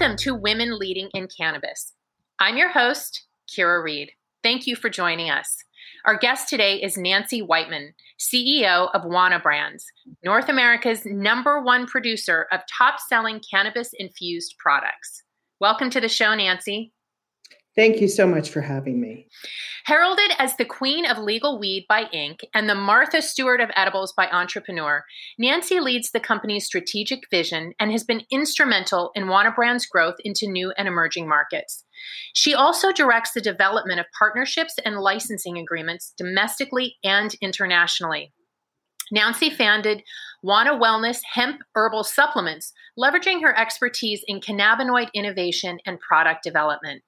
welcome to Women Leading in Cannabis. I'm your host, Kira Reed. Thank you for joining us. Our guest today is Nancy Whiteman, CEO of Wana Brands, North America's number one producer of top selling cannabis infused products. Welcome to the show, Nancy. Thank you so much for having me. Heralded as the queen of legal weed by Inc. and the Martha Stewart of edibles by Entrepreneur, Nancy leads the company's strategic vision and has been instrumental in Wana Brand's growth into new and emerging markets. She also directs the development of partnerships and licensing agreements domestically and internationally. Nancy founded Wana Wellness Hemp Herbal Supplements, leveraging her expertise in cannabinoid innovation and product development.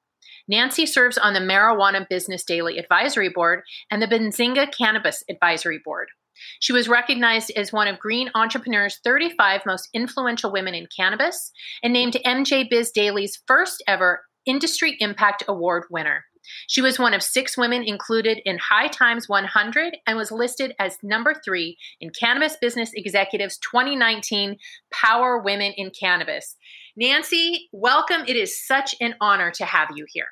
Nancy serves on the Marijuana Business Daily Advisory Board and the Benzinga Cannabis Advisory Board. She was recognized as one of Green Entrepreneur's 35 most influential women in cannabis and named MJ Biz Daily's first ever Industry Impact Award winner. She was one of six women included in High Times 100 and was listed as number three in Cannabis Business Executives 2019 Power Women in Cannabis. Nancy, welcome. It is such an honor to have you here.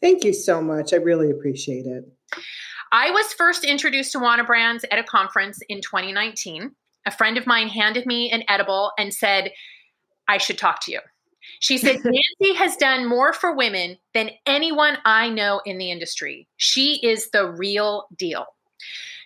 Thank you so much. I really appreciate it. I was first introduced to Wana Brands at a conference in 2019. A friend of mine handed me an edible and said, I should talk to you. She said, Nancy has done more for women than anyone I know in the industry. She is the real deal.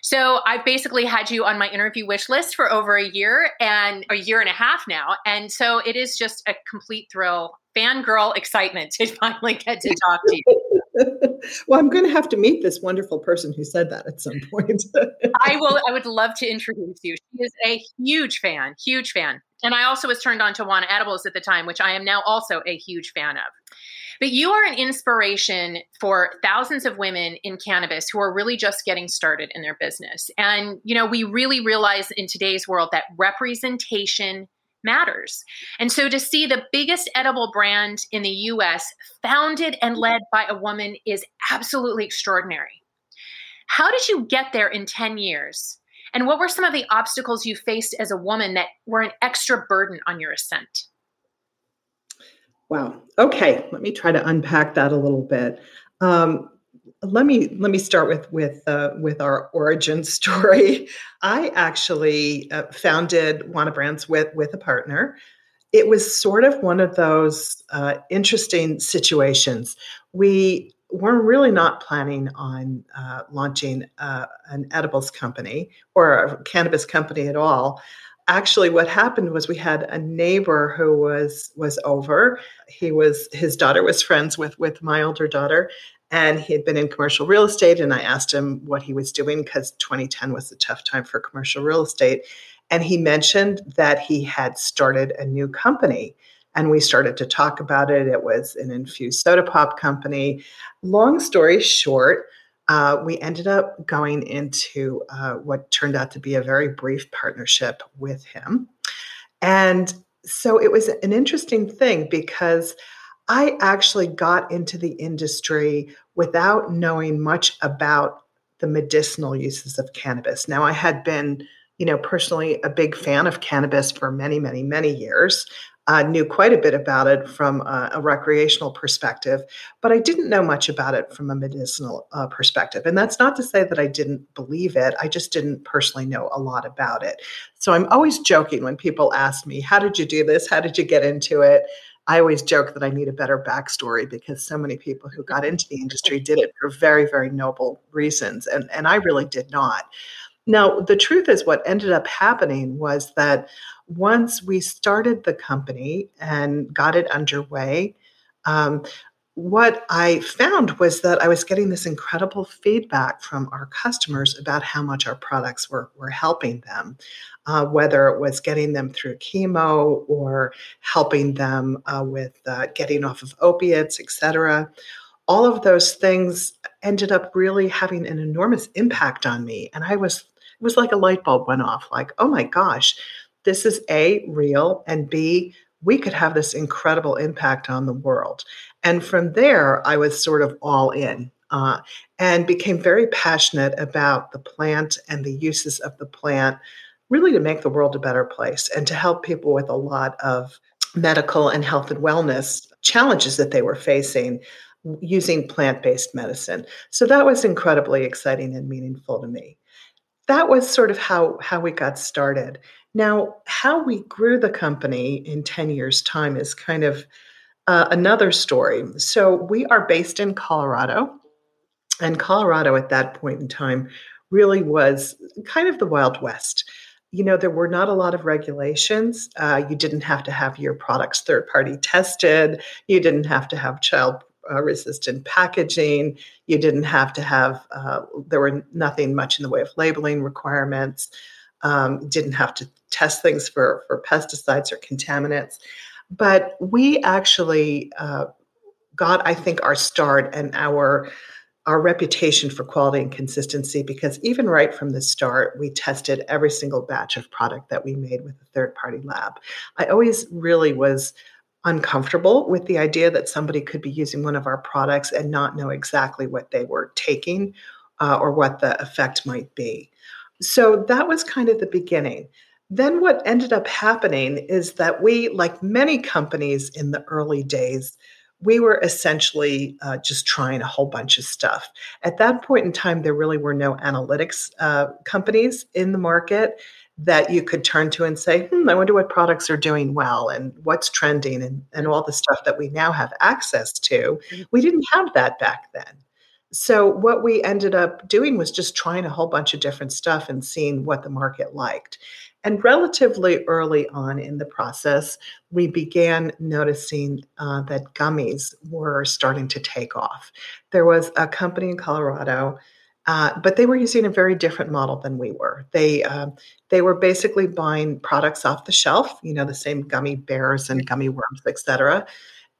So I've basically had you on my interview wish list for over a year and a year and a half now. And so it is just a complete thrill, fangirl excitement to finally get to talk to you. well, I'm going to have to meet this wonderful person who said that at some point. I will I would love to introduce you. She is a huge fan, huge fan. And I also was turned on to Wana Edibles at the time, which I am now also a huge fan of. But you are an inspiration for thousands of women in cannabis who are really just getting started in their business. And, you know, we really realize in today's world that representation matters. And so to see the biggest edible brand in the US founded and led by a woman is absolutely extraordinary. How did you get there in 10 years? And what were some of the obstacles you faced as a woman that were an extra burden on your ascent? Wow. Okay, let me try to unpack that a little bit. Um, let me let me start with with uh, with our origin story. I actually uh, founded Wana Brands with with a partner. It was sort of one of those uh, interesting situations. We were really not planning on uh, launching uh, an edibles company or a cannabis company at all. Actually, what happened was we had a neighbor who was was over. He was his daughter was friends with with my older daughter, and he had been in commercial real estate. And I asked him what he was doing because 2010 was a tough time for commercial real estate. And he mentioned that he had started a new company. And we started to talk about it. It was an infused soda pop company. Long story short, uh, we ended up going into uh, what turned out to be a very brief partnership with him. And so it was an interesting thing because I actually got into the industry without knowing much about the medicinal uses of cannabis. Now, I had been, you know, personally a big fan of cannabis for many, many, many years. Uh, knew quite a bit about it from a, a, recreational perspective, but I didn't know much about it from a medicinal uh, perspective. And that's not to say that I didn't believe it, I just didn't personally know a lot about it. So I'm always joking when people ask me, How did you do this? How did you get into it? I always joke that I need a better backstory because so many people who got into the industry did it for very, very noble reasons. And, and I really did not. Now, the truth is, what ended up happening was that once we started the company and got it underway, um, what I found was that I was getting this incredible feedback from our customers about how much our products were, were helping them, uh, whether it was getting them through chemo or helping them uh, with uh, getting off of opiates, et cetera. All of those things ended up really having an enormous impact on me. And I was, it was like a light bulb went off like, oh my gosh, this is A, real, and B, we could have this incredible impact on the world. And from there, I was sort of all in uh, and became very passionate about the plant and the uses of the plant, really to make the world a better place and to help people with a lot of medical and health and wellness challenges that they were facing using plant based medicine. So that was incredibly exciting and meaningful to me. That was sort of how, how we got started. Now, how we grew the company in 10 years' time is kind of uh, another story. So, we are based in Colorado, and Colorado at that point in time really was kind of the Wild West. You know, there were not a lot of regulations. Uh, you didn't have to have your products third party tested, you didn't have to have child uh, resistant packaging. You didn't have to have, uh, there were nothing much in the way of labeling requirements. Um, didn't have to test things for, for pesticides or contaminants. But we actually uh, got, I think, our start and our our reputation for quality and consistency because even right from the start, we tested every single batch of product that we made with a third party lab. I always really was uncomfortable with the idea that somebody could be using one of our products and not know exactly what they were taking uh, or what the effect might be. So that was kind of the beginning. Then, what ended up happening is that we, like many companies in the early days, we were essentially uh, just trying a whole bunch of stuff. At that point in time, there really were no analytics uh, companies in the market that you could turn to and say, hmm, I wonder what products are doing well and what's trending and, and all the stuff that we now have access to. We didn't have that back then. So, what we ended up doing was just trying a whole bunch of different stuff and seeing what the market liked. And relatively early on in the process, we began noticing uh, that gummies were starting to take off. There was a company in Colorado, uh, but they were using a very different model than we were. They uh, they were basically buying products off the shelf, you know, the same gummy bears and gummy worms, et cetera,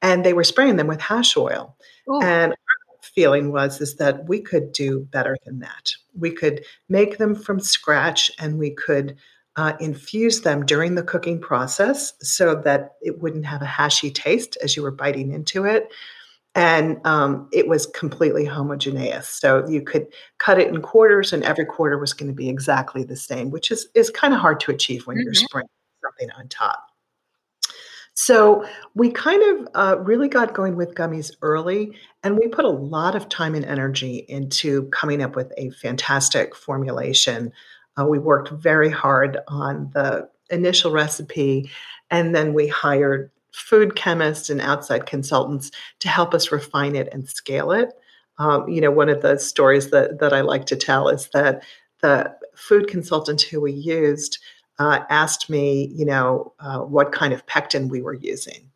and they were spraying them with hash oil. Ooh. And our feeling was is that we could do better than that. We could make them from scratch, and we could uh, infuse them during the cooking process so that it wouldn't have a hashy taste as you were biting into it. And um, it was completely homogeneous. So you could cut it in quarters, and every quarter was going to be exactly the same, which is, is kind of hard to achieve when you're Mhm. spraying something on top. So we kind of uh, really got going with gummies early, and we put a lot of time and energy into coming up with a fantastic formulation. Uh, we worked very hard on the initial recipe, and then we hired food chemists and outside consultants to help us refine it and scale it. Um, you know, one of the stories that, that I like to tell is that the food consultant who we used uh, asked me, you know, uh, what kind of pectin we were using.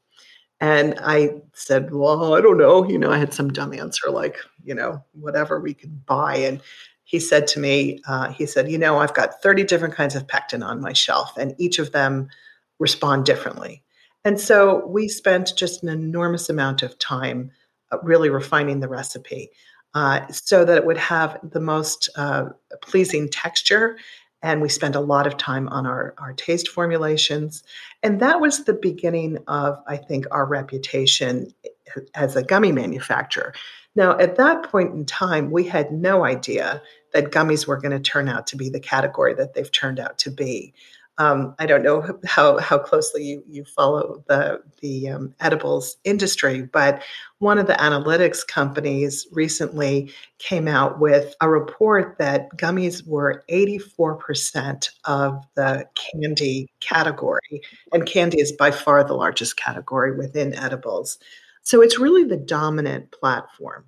And I said, well, I don't know. You know, I had some dumb answer like, you know, whatever we could buy. And he said to me, uh, he said, you know, I've got 30 different kinds of pectin on my shelf, and each of them respond differently. And so we spent just an enormous amount of time uh, really refining the recipe uh, so that it would have the most uh, pleasing texture. And we spent a lot of time on our, our taste formulations. And that was the beginning of, I think, our reputation as a gummy manufacturer. Now, at that point in time, we had no idea that gummies were going to turn out to be the category that they've turned out to be. Um, I don't know how how closely you you follow the the um, edibles industry, but one of the analytics companies recently came out with a report that gummies were 84% of the candy category, and candy is by far the largest category within edibles. So it's really the dominant platform.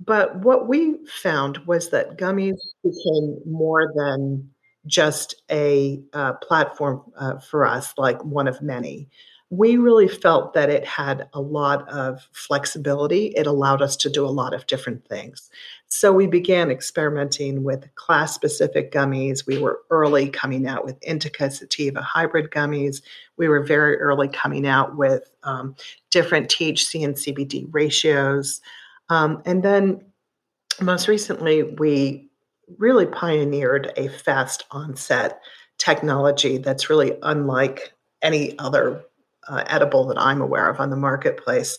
But what we found was that gummies became more than just a uh, platform uh, for us, like one of many. we really felt that it had a lot of flexibility. It allowed us to do a lot of different things. So we began experimenting with class specific gummies. We were early coming out with indica sativa hybrid gummies. We were very early coming out with um, different THC and CBD ratios. Um, and then most recently, we really pioneered a fast onset technology that's really unlike any other uh, edible that I'm aware of on the marketplace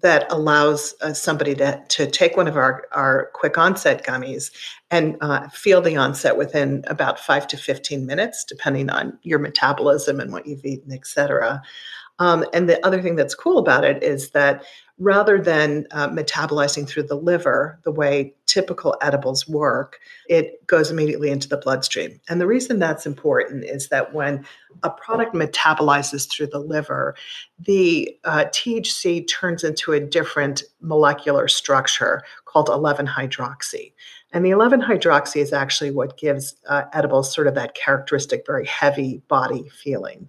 that allows uh, somebody to, to take one of our, our quick onset gummies and uh, feel the onset within about five to 15 minutes, depending on your metabolism and what you've eaten, et cetera. Um, and the other thing that's cool about it is that rather than uh, metabolizing through the liver the way typical edibles work, it goes immediately into the bloodstream. And the reason that's important is that when a product metabolizes through the liver, the uh, THC turns into a different molecular structure called 11 hydroxy. And the 11 hydroxy is actually what gives uh, edibles sort of that characteristic, very heavy body feeling.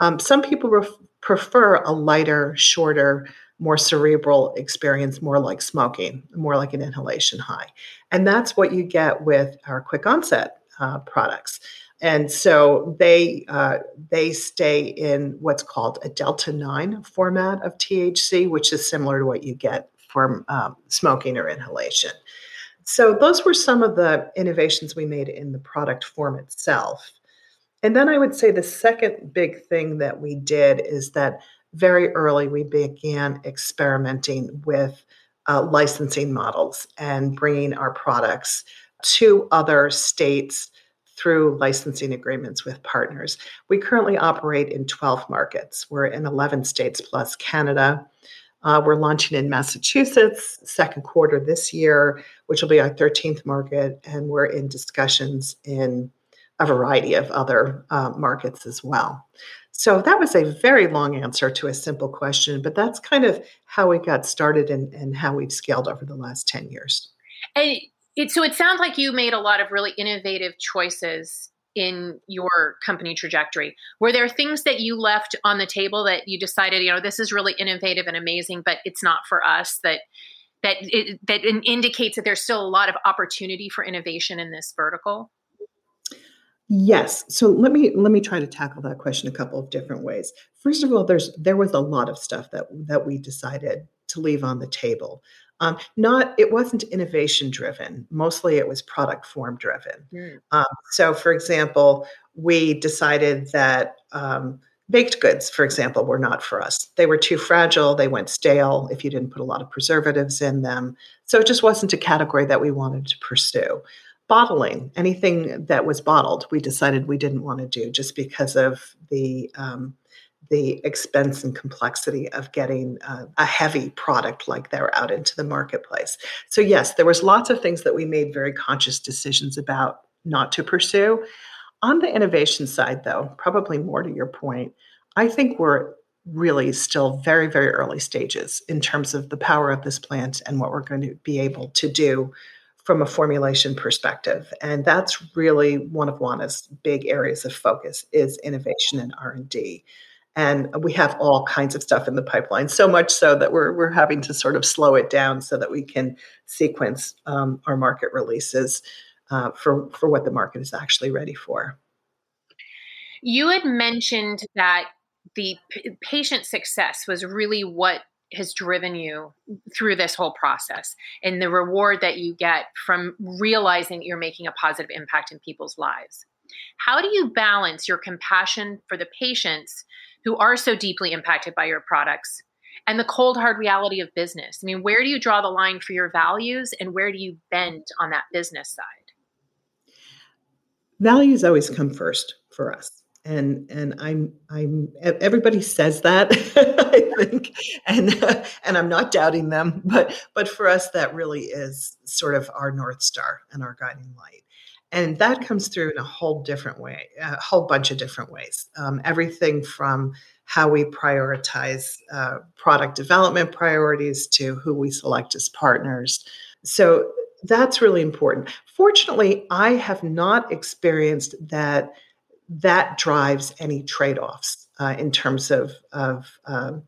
Um, some people ref- prefer a lighter, shorter, more cerebral experience, more like smoking, more like an inhalation high. And that's what you get with our quick onset uh, products. And so they uh, they stay in what's called a delta nine format of THC, which is similar to what you get from um, smoking or inhalation. So those were some of the innovations we made in the product form itself. And then I would say the second big thing that we did is that very early we began experimenting with uh, licensing models and bringing our products to other states through licensing agreements with partners. We currently operate in 12 markets. We're in 11 states plus Canada. Uh, we're launching in Massachusetts second quarter this year, which will be our 13th market, and we're in discussions in a variety of other uh, markets as well. So that was a very long answer to a simple question, but that's kind of how we got started and, and how we've scaled over the last 10 years. And it, so it sounds like you made a lot of really innovative choices in your company trajectory. Were there things that you left on the table that you decided, you know, this is really innovative and amazing, but it's not for us that that it, that indicates that there's still a lot of opportunity for innovation in this vertical? Yes. So let me let me try to tackle that question a couple of different ways. First of all, there's there was a lot of stuff that that we decided to leave on the table. Um, not it wasn't innovation driven. Mostly it was product form driven. Mm. Um, so, for example, we decided that um, baked goods, for example, were not for us. They were too fragile. They went stale if you didn't put a lot of preservatives in them. So it just wasn't a category that we wanted to pursue bottling anything that was bottled we decided we didn't want to do just because of the um, the expense and complexity of getting uh, a heavy product like they're out into the marketplace. So yes there was lots of things that we made very conscious decisions about not to pursue. On the innovation side though probably more to your point i think we're really still very very early stages in terms of the power of this plant and what we're going to be able to do from a formulation perspective. And that's really one of Wana's big areas of focus is innovation and r&d and we have all kinds of stuff in the pipeline so much so that we're, we're having to sort of slow it down so that we can sequence um, our market releases uh, for, for what the market is actually ready for. You had mentioned that the p- patient success was really what has driven you through this whole process and the reward that you get from realizing you're making a positive impact in people's lives. How do you balance your compassion for the patients who are so deeply impacted by your products and the cold hard reality of business? I mean, where do you draw the line for your values and where do you bend on that business side? values always come first for us and and i'm i'm everybody says that i think and and i'm not doubting them but but for us that really is sort of our north star and our guiding light. And that comes through in a whole different way a whole bunch of different ways. Um, everything from how we prioritize uh, product development priorities to who we select as partners. So that's really important. Fortunately i have not experienced that that drives any trade-offs uh, in terms of of um,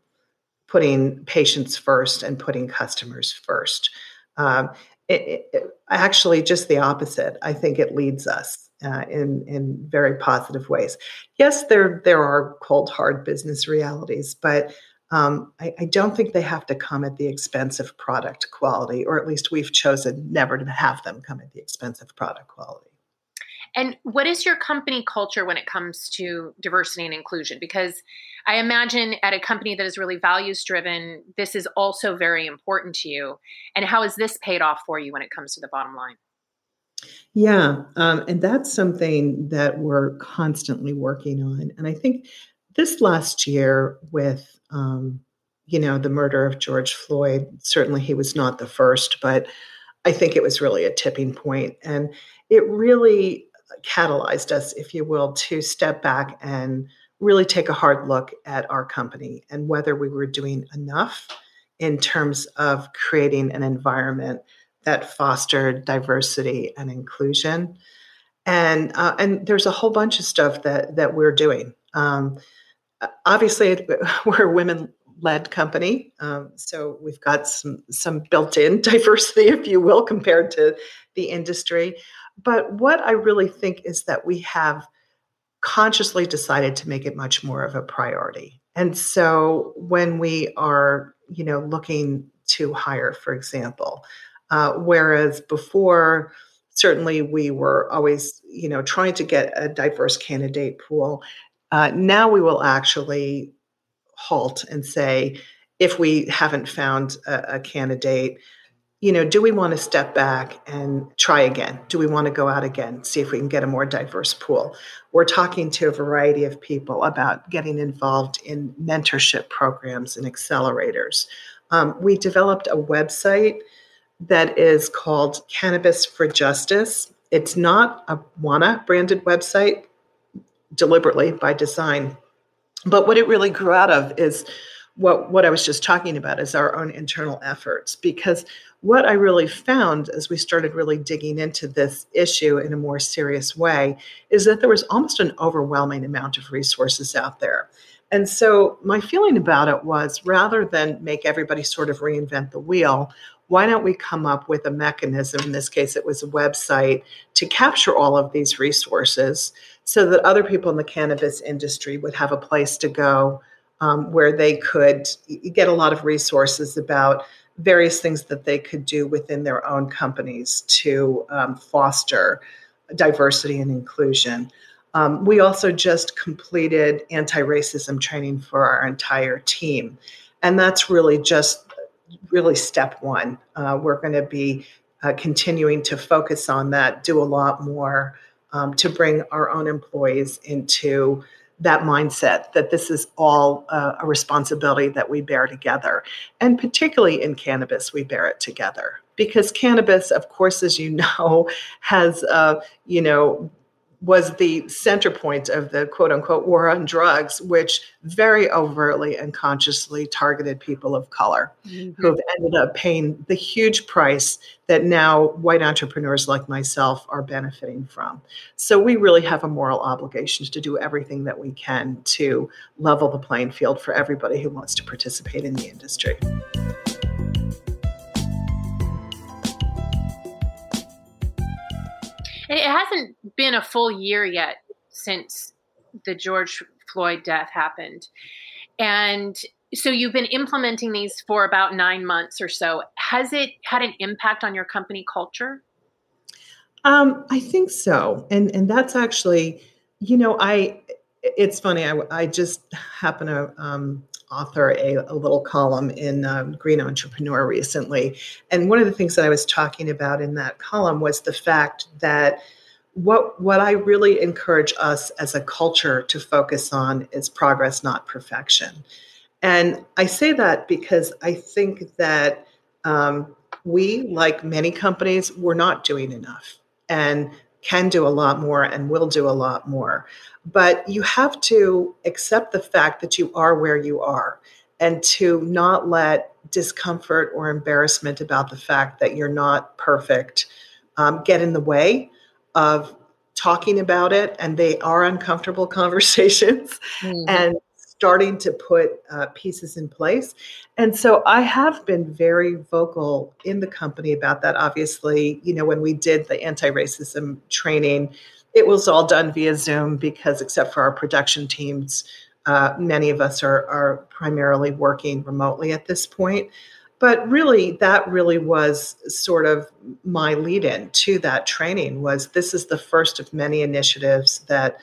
putting patients first and putting customers first. Um, it, it- actually, just the opposite. I think it leads us uh, in in very positive ways. Yes, there there are cold hard business realities, but um, I, I don't think they have to come at the expense of product quality, or at least we've chosen never to have them come at the expense of product quality. And what is your company culture when it comes to diversity and inclusion? Because I imagine at a company that is really values driven, this is also very important to you. And how has this paid off for you when it comes to the bottom line? Yeah, um, and that's something that we're constantly working on. And I think this last year, with um, you know the murder of George Floyd, certainly he was not the first, but I think it was really a tipping point, and it really catalyzed us, if you will, to step back and really take a hard look at our company and whether we were doing enough in terms of creating an environment that fostered diversity and inclusion. And uh, and there's a whole bunch of stuff that that we're doing. Um, obviously, we're a women-led company, um, so we've got some some built-in diversity, if you will, compared to the industry. But what I really think is that we have consciously decided to make it much more of a priority. And so when we are, you know, looking to hire, for example, uh, whereas before, certainly we were always, you know, trying to get a diverse candidate pool. Uh, now we will actually halt and say, if we haven't found a, a candidate, you know, do we want to step back and try again? Do we want to go out again, see if we can get a more diverse pool? We're talking to a variety of people about getting involved in mentorship programs and accelerators. Um, we developed a website that is called Cannabis for Justice. It's not a WANA branded website deliberately by design. But what it really grew out of is what, what I was just talking about is our own internal efforts. Because what I really found as we started really digging into this issue in a more serious way is that there was almost an overwhelming amount of resources out there. And so my feeling about it was rather than make everybody sort of reinvent the wheel, why don't we come up with a mechanism? In this case, it was a website to capture all of these resources so that other people in the cannabis industry would have a place to go um, where they could get a lot of resources about various things that they could do within their own companies to um, foster diversity and inclusion. Um, we also just completed anti racism training for our entire team. And that's really just really step one. Uh, we're going to be uh, continuing to focus on that, do a lot more um, to bring our own employees into that mindset that this is all uh, a responsibility that we bear together. And particularly in cannabis, we bear it together because cannabis, of course, as you know, has, uh, you know, was the center point of the quote unquote war on drugs, which very overtly and consciously targeted people of color mm-hmm. who have ended up paying the huge price that now white entrepreneurs like myself are benefiting from. So we really have a moral obligation to do everything that we can to level the playing field for everybody who wants to participate in the industry. It hasn't been a full year yet since the George Floyd death happened. And so you've been implementing these for about nine months or so. Has it had an impact on your company culture? Um, I think so, and and that's actually, you know, I. It's funny. I, I just happen to um, author a, a little column in um, Green Entrepreneur recently, and one of the things that I was talking about in that column was the fact that what what I really encourage us as a culture to focus on is progress, not perfection. And I say that because I think that um, we, like many companies, we're not doing enough and can do a lot more and will do a lot more. But you have to accept the fact that you are where you are and to not let discomfort or embarrassment about the fact that you're not perfect um, get in the way of talking about it. And they are uncomfortable conversations. Mm-hmm. And starting to put uh, pieces in place. And so I have been very vocal in the company about that. Obviously, you know, when we did the anti racism training, it was all done via Zoom because, except for our production teams, uh, many of us are, are primarily working remotely at this point. But really, that really was sort of my lead in to that training was this is the first of many initiatives that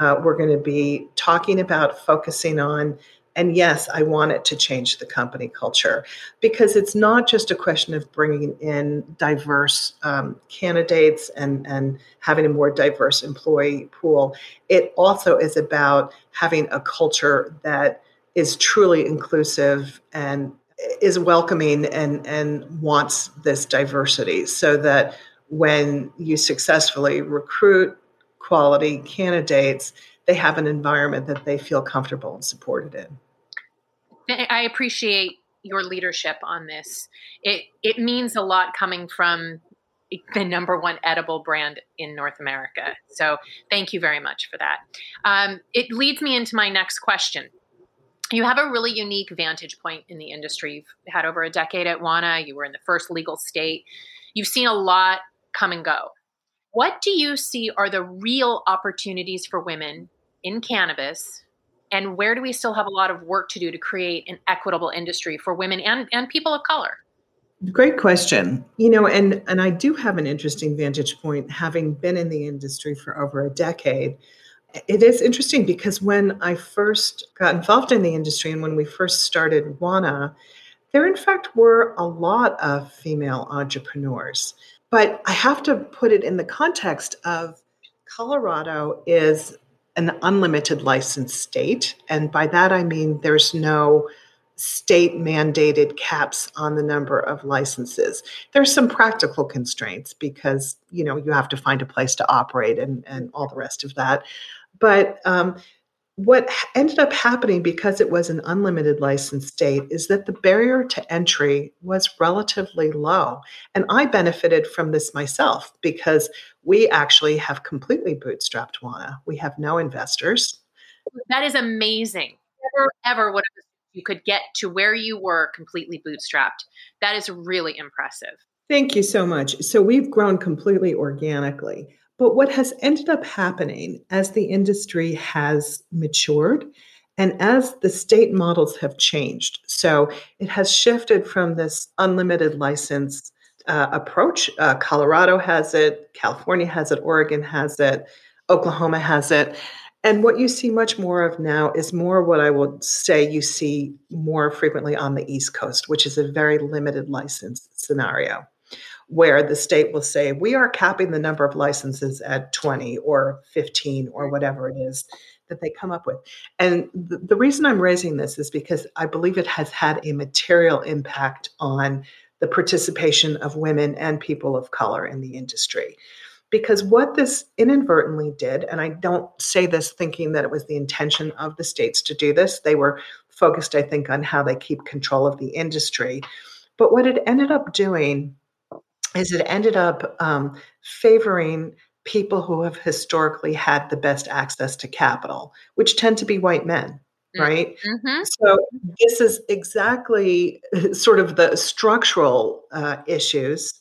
uh, we're going to be talking about, focusing on. And yes, I want it to change the company culture because it's not just a question of bringing in diverse um, candidates and, and having a more diverse employee pool. It also is about having a culture that is truly inclusive and is welcoming and, and wants this diversity so that when you successfully recruit quality candidates, they have an environment that they feel comfortable and supported in. I appreciate your leadership on this. It it means a lot coming from the number one edible brand in North America. So thank you very much for that. Um, it leads me into my next question. You have a really unique vantage point in the industry. You've had over a decade at WANA. You were in the first legal state. You've seen a lot come and go. What do you see are the real opportunities for women in cannabis? And where do we still have a lot of work to do to create an equitable industry for women and, and people of color? Great question. You know, and and I do have an interesting vantage point having been in the industry for over a decade. It is interesting because when I first got involved in the industry and when we first started WANA, there in fact were a lot of female entrepreneurs. But I have to put it in the context of Colorado is an unlimited license state. And by that I mean there's no state mandated caps on the number of licenses. There's some practical constraints because you know you have to find a place to operate and, and all the rest of that. But um, what ended up happening because it was an unlimited license state is that the barrier to entry was relatively low. And I benefited from this myself because we actually have completely bootstrapped WANA. We have no investors. That is amazing. Never ever would have you could get to where you were completely bootstrapped. That is really impressive. Thank you so much. So we've grown completely organically. But what has ended up happening as the industry has matured and as the state models have changed, so it has shifted from this unlimited license uh, approach. Uh, Colorado has it, California has it, Oregon has it, Oklahoma has it. And what you see much more of now is more what I would say you see more frequently on the East Coast, which is a very limited license scenario where the state will say, we are capping the number of licenses at 20 or 15 or whatever it is that they come up with. And the, the reason I'm raising this is because I believe it has had a material impact on the participation of women and people of color in the industry. Because what this inadvertently did, and I don't say this thinking that it was the intention of the states to do this, they were focused, I think, on how they keep control of the industry. But what it ended up doing is it ended up um, favoring people who have historically had the best access to capital, which tend to be white men, Mm. right? Mm-hmm. So this is exactly sort of the structural uh, issues.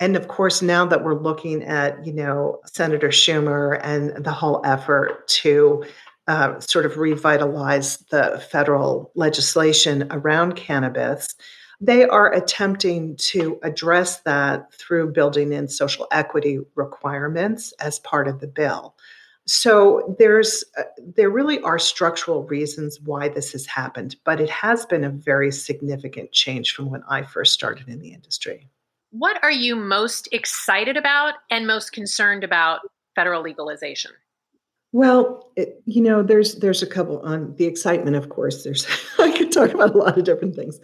And of course, now that we're looking at, you know, Senator Schumer and the whole effort to uh, sort of revitalize the federal legislation around cannabis, they are attempting to address that through building in social equity requirements as part of the bill. So there's uh, there really are structural reasons why this has happened, but it has been a very significant change from when I first started in the industry. What are you most excited about and most concerned about federal legalization? Well, it, you know, there's there's a couple on the excitement. Of course, there's I could talk about a lot of different things.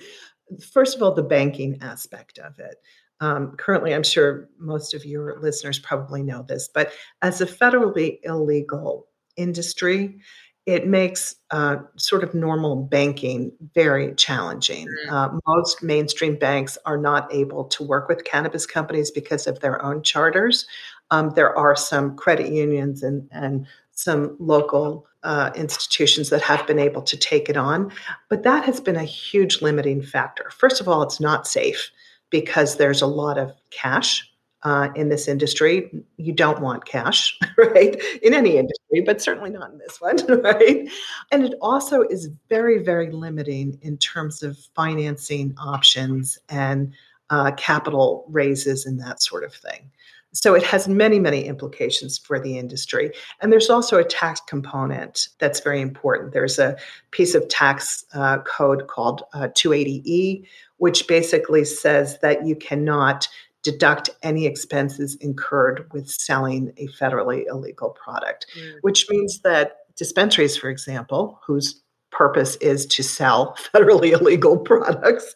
First of all, the banking aspect of it. Um, currently, I'm sure most of your listeners probably know this, but as a federally illegal industry, it makes uh, sort of normal banking very challenging. Mm. Uh, most mainstream banks are not able to work with cannabis companies because of their own charters. Um, there are some credit unions and, and some local uh, institutions that have been able to take it on, but that has been a huge limiting factor. First of all, it's not safe because there's a lot of cash uh, in this industry. You don't want cash, right? In any industry, but certainly not in this one, right? And it also is very, very limiting in terms of financing options and uh, capital raises and that sort of thing. So it has many, many implications for the industry. And there's also a tax component that's very important. There's a piece of tax uh, code called uh, 280E, which basically says that you cannot deduct any expenses incurred with selling a federally illegal product, Mm. which means that dispensaries, for example, whose purpose is to sell federally illegal products,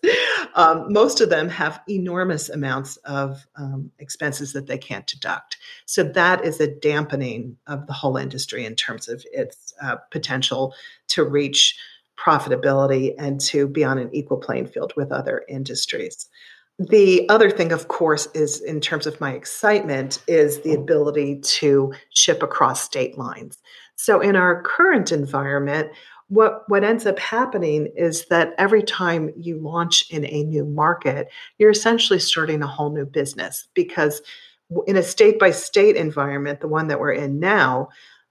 um, most of them have enormous amounts of um, expenses that they can't deduct. So that is a dampening of the whole industry in terms of its uh, potential to reach profitability and to be on an equal playing field with other industries. The other thing, of course, is in terms of my excitement, is the ability to ship across state lines. So, in our current environment, what, what ends up happening is that every time you launch in a new market, you're essentially starting a whole new business because in a state by state environment, the one that we're in now,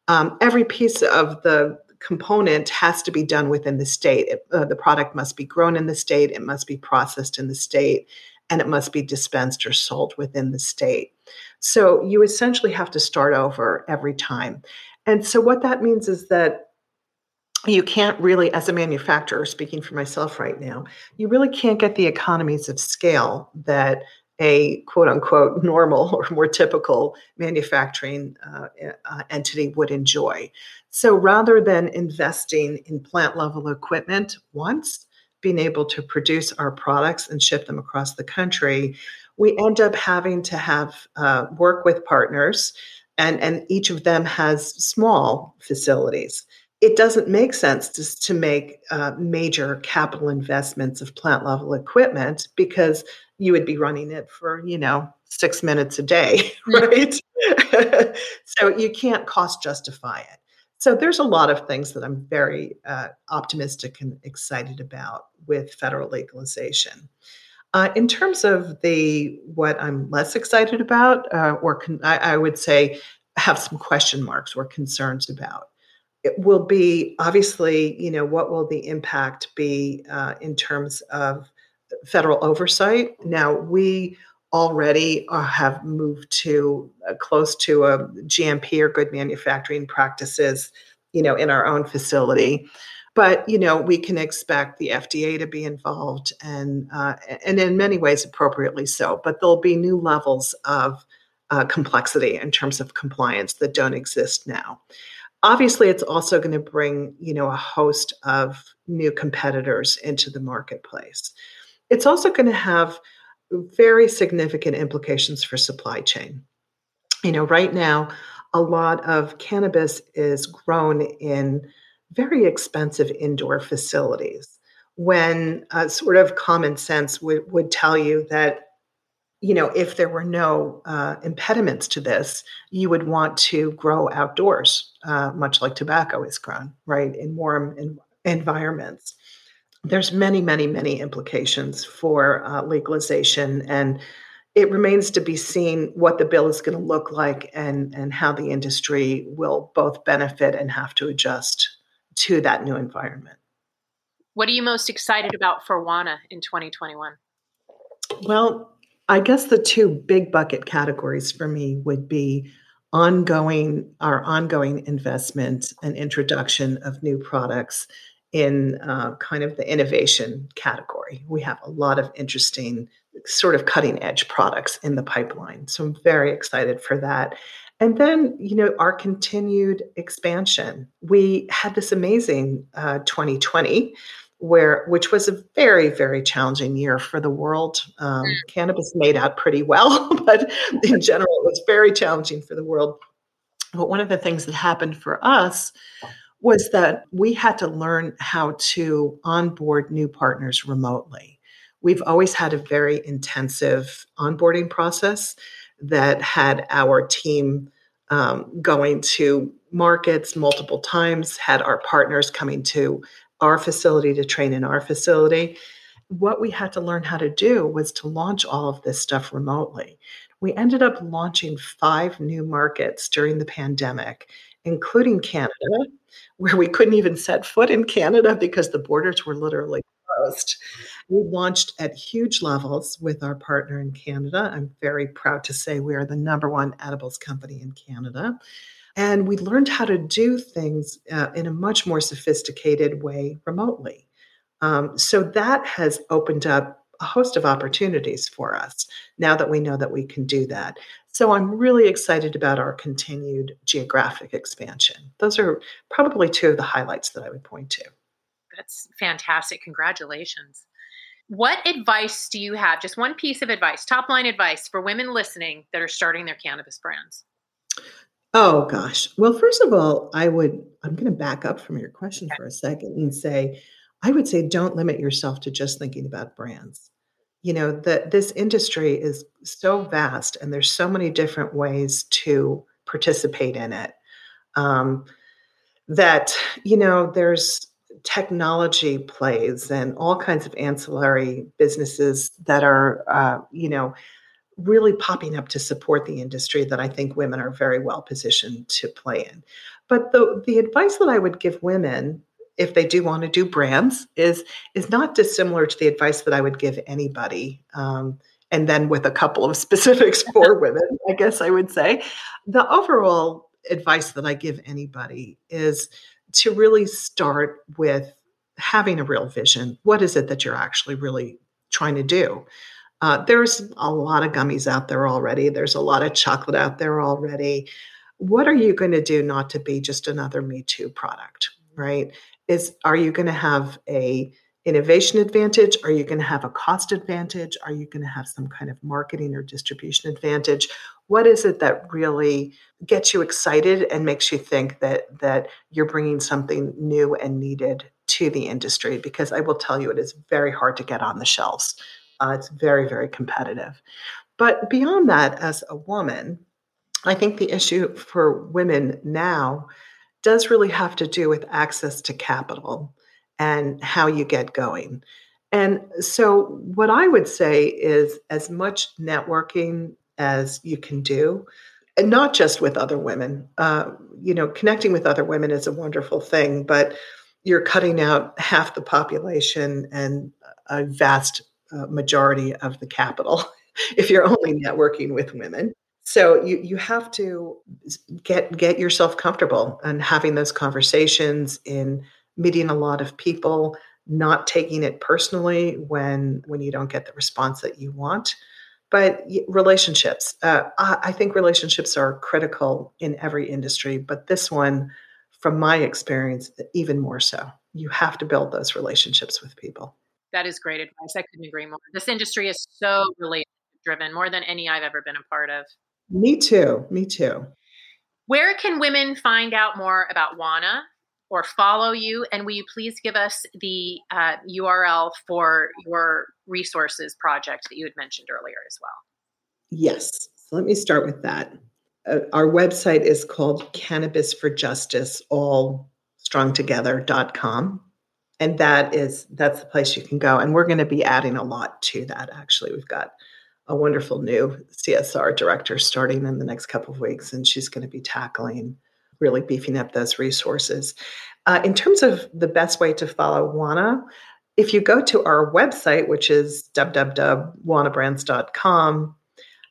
um, every piece of the component has to be done within the state. It- uh, the product must be grown in the state, it must be processed in the state, and it must be dispensed or sold within the state. So you essentially have to start over every time. And so what that means is that you can't really, as a manufacturer, speaking for myself right now, you really can't get the economies of scale that a quote unquote normal or more typical manufacturing uh, uh, entity would enjoy. So rather than investing in plant level equipment once, being able to produce our products and ship them across the country, we end up having to have uh, work with partners, and, and each of them has small facilities it doesn't make sense to, to make uh, major capital investments of plant level equipment because you would be running it for you know six minutes a day right? So you can't cost justify it. So there's a lot of things that i'm very uh, optimistic and excited about with federal legalization. Uh, in terms of the what i'm less excited about uh, or con- I, I would say have some question marks or concerns about it will be obviously, you know, what will the impact be uh, in terms of federal oversight? Now, we already uh, have moved to uh, close to a GMP or good manufacturing practices, you know, in our own facility. But you know, we can expect the FDA to be involved, and uh, and in many ways appropriately so. But there'll be new levels of uh, complexity in terms of compliance that don't exist now obviously it's also going to bring you know a host of new competitors into the marketplace. It's also going to have very significant implications for supply chain. You know right now a lot of cannabis is grown in very expensive indoor facilities. When uh, sort of common sense would, would tell you that you know, if there were no uh, impediments to this, you would want to grow outdoors, uh, much like tobacco is grown, right, in warm en- environments. There's many, many, many implications for uh, legalization, and it remains to be seen what the bill is going to look like and and how the industry will both benefit and have to adjust to that new environment. What are you most excited about for WANA in 2021? Well, I guess the two big bucket categories for me would be ongoing our ongoing investment and introduction of new products in uh, kind of the innovation category. We have a lot of interesting, sort of cutting edge products in the pipeline. So I'm very excited for that. And then, you know, our continued expansion. We had this amazing uh, 2020 where which was a very very challenging year for the world. Um, cannabis made out pretty well but in general it was very challenging for the world. But one of the things that happened for us was that we had to learn how to onboard new partners remotely. We've always had a very intensive onboarding process that had our team um, going to markets multiple times, had our partners coming to our facility to train in our facility. What we had to learn how to do was to launch all of this stuff remotely. We ended up launching five new markets during the pandemic, including Canada, where we couldn't even set foot in Canada because the borders were literally closed. We launched at huge levels with our partner in Canada. I'm very proud to say we are the number one edibles company in Canada. And we learned how to do things uh, in a much more sophisticated way remotely. Um, so that has opened up a host of opportunities for us now that we know that we can do that. So I'm really excited about our continued geographic expansion. Those are probably two of the highlights that I would point to. That's fantastic. Congratulations. What advice do you have? Just one piece of advice, top line advice for women listening that are starting their cannabis brands. Oh gosh. Well, first of all, I would I'm going to back up from your question for a second and say I would say don't limit yourself to just thinking about brands. You know, that this industry is so vast and there's so many different ways to participate in it. Um, that, you know, there's technology plays and all kinds of ancillary businesses that are, uh, you know, really popping up to support the industry that I think women are very well positioned to play in. But the the advice that I would give women if they do want to do brands is is not dissimilar to the advice that I would give anybody. Um, and then with a couple of specifics for women, I guess I would say the overall advice that I give anybody is to really start with having a real vision. What is it that you're actually really trying to do? Uh, there's a lot of gummies out there already. There's a lot of chocolate out there already. What are you going to do not to be just another Me Too product, right? Is are you going to have a innovation advantage? Are you going to have a cost advantage? Are you going to have some kind of marketing or distribution advantage? What is it that really gets you excited and makes you think that that you're bringing something new and needed to the industry? Because I will tell you, it is very hard to get on the shelves. Uh, it's very, very competitive. But beyond that, as a woman, I think the issue for women now does really have to do with access to capital and how you get going. And so, what I would say is as much networking as you can do, and not just with other women. Uh, you know, connecting with other women is a wonderful thing, but you're cutting out half the population and a vast uh, majority of the capital if you're only networking with women. So you you have to get get yourself comfortable and having those conversations in meeting a lot of people, not taking it personally when when you don't get the response that you want. But relationships, uh, I, I think relationships are critical in every industry, but this one, from my experience, even more so. You have to build those relationships with people. That is great advice. I couldn't agree more. This industry is so relationship driven, more than any I've ever been a part of. Me too. Me too. Where can women find out more about Wana or follow you? And will you please give us the uh, URL for your resources project that you had mentioned earlier as well? Yes. So let me start with that. Uh, our website is called Cannabis for Justice, all together.com. And that is that's the place you can go. And we're going to be adding a lot to that actually. We've got a wonderful new CSR director starting in the next couple of weeks, and she's going to be tackling really beefing up those resources. Uh, in terms of the best way to follow Wana, if you go to our website, which is www.wanabrands.com,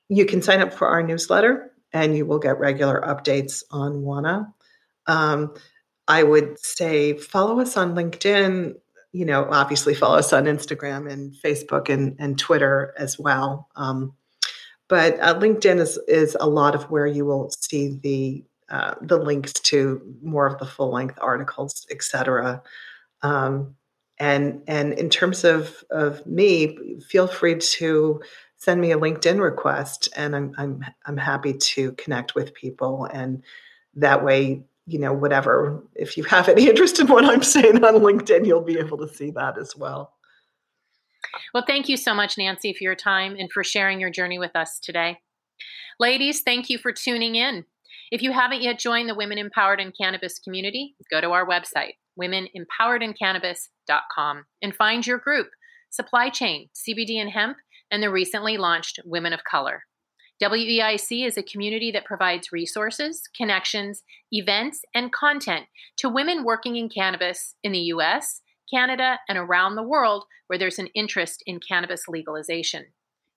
you can sign up for our newsletter and you will get regular updates on Wana. Um, I would say follow us on LinkedIn. You know, obviously follow us on Instagram and Facebook and, and Twitter as well. Um, but uh, LinkedIn is is a lot of where you will see the uh, the links to more of the full length articles, et cetera. Um, and and in terms of of me, feel free to send me a LinkedIn request, and I'm I'm I'm happy to connect with people, and that way, you know, whatever. If you have any interest in what I'm saying on LinkedIn, you'll be able to see that as well. Well, thank you so much, Nancy, for your time and for sharing your journey with us today. Ladies, thank you for tuning in. If you haven't yet joined the Women Empowered in Cannabis community, go to our website, womenempoweredIncannabis.com, and find your group, supply chain, CBD and hemp, and the recently launched Women of Color. WEIC is a community that provides resources, connections, events, and content to women working in cannabis in the US, Canada, and around the world where there's an interest in cannabis legalization.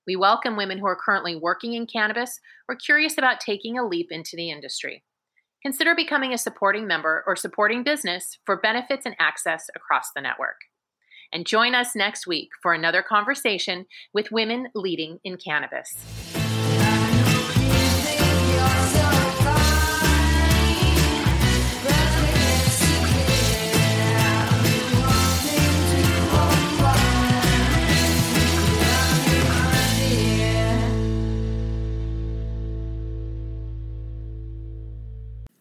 We welcome women who are currently working in cannabis or curious about taking a leap into the industry. Consider becoming a supporting member or supporting business for benefits and access across the network. And join us next week for another conversation with women leading in cannabis.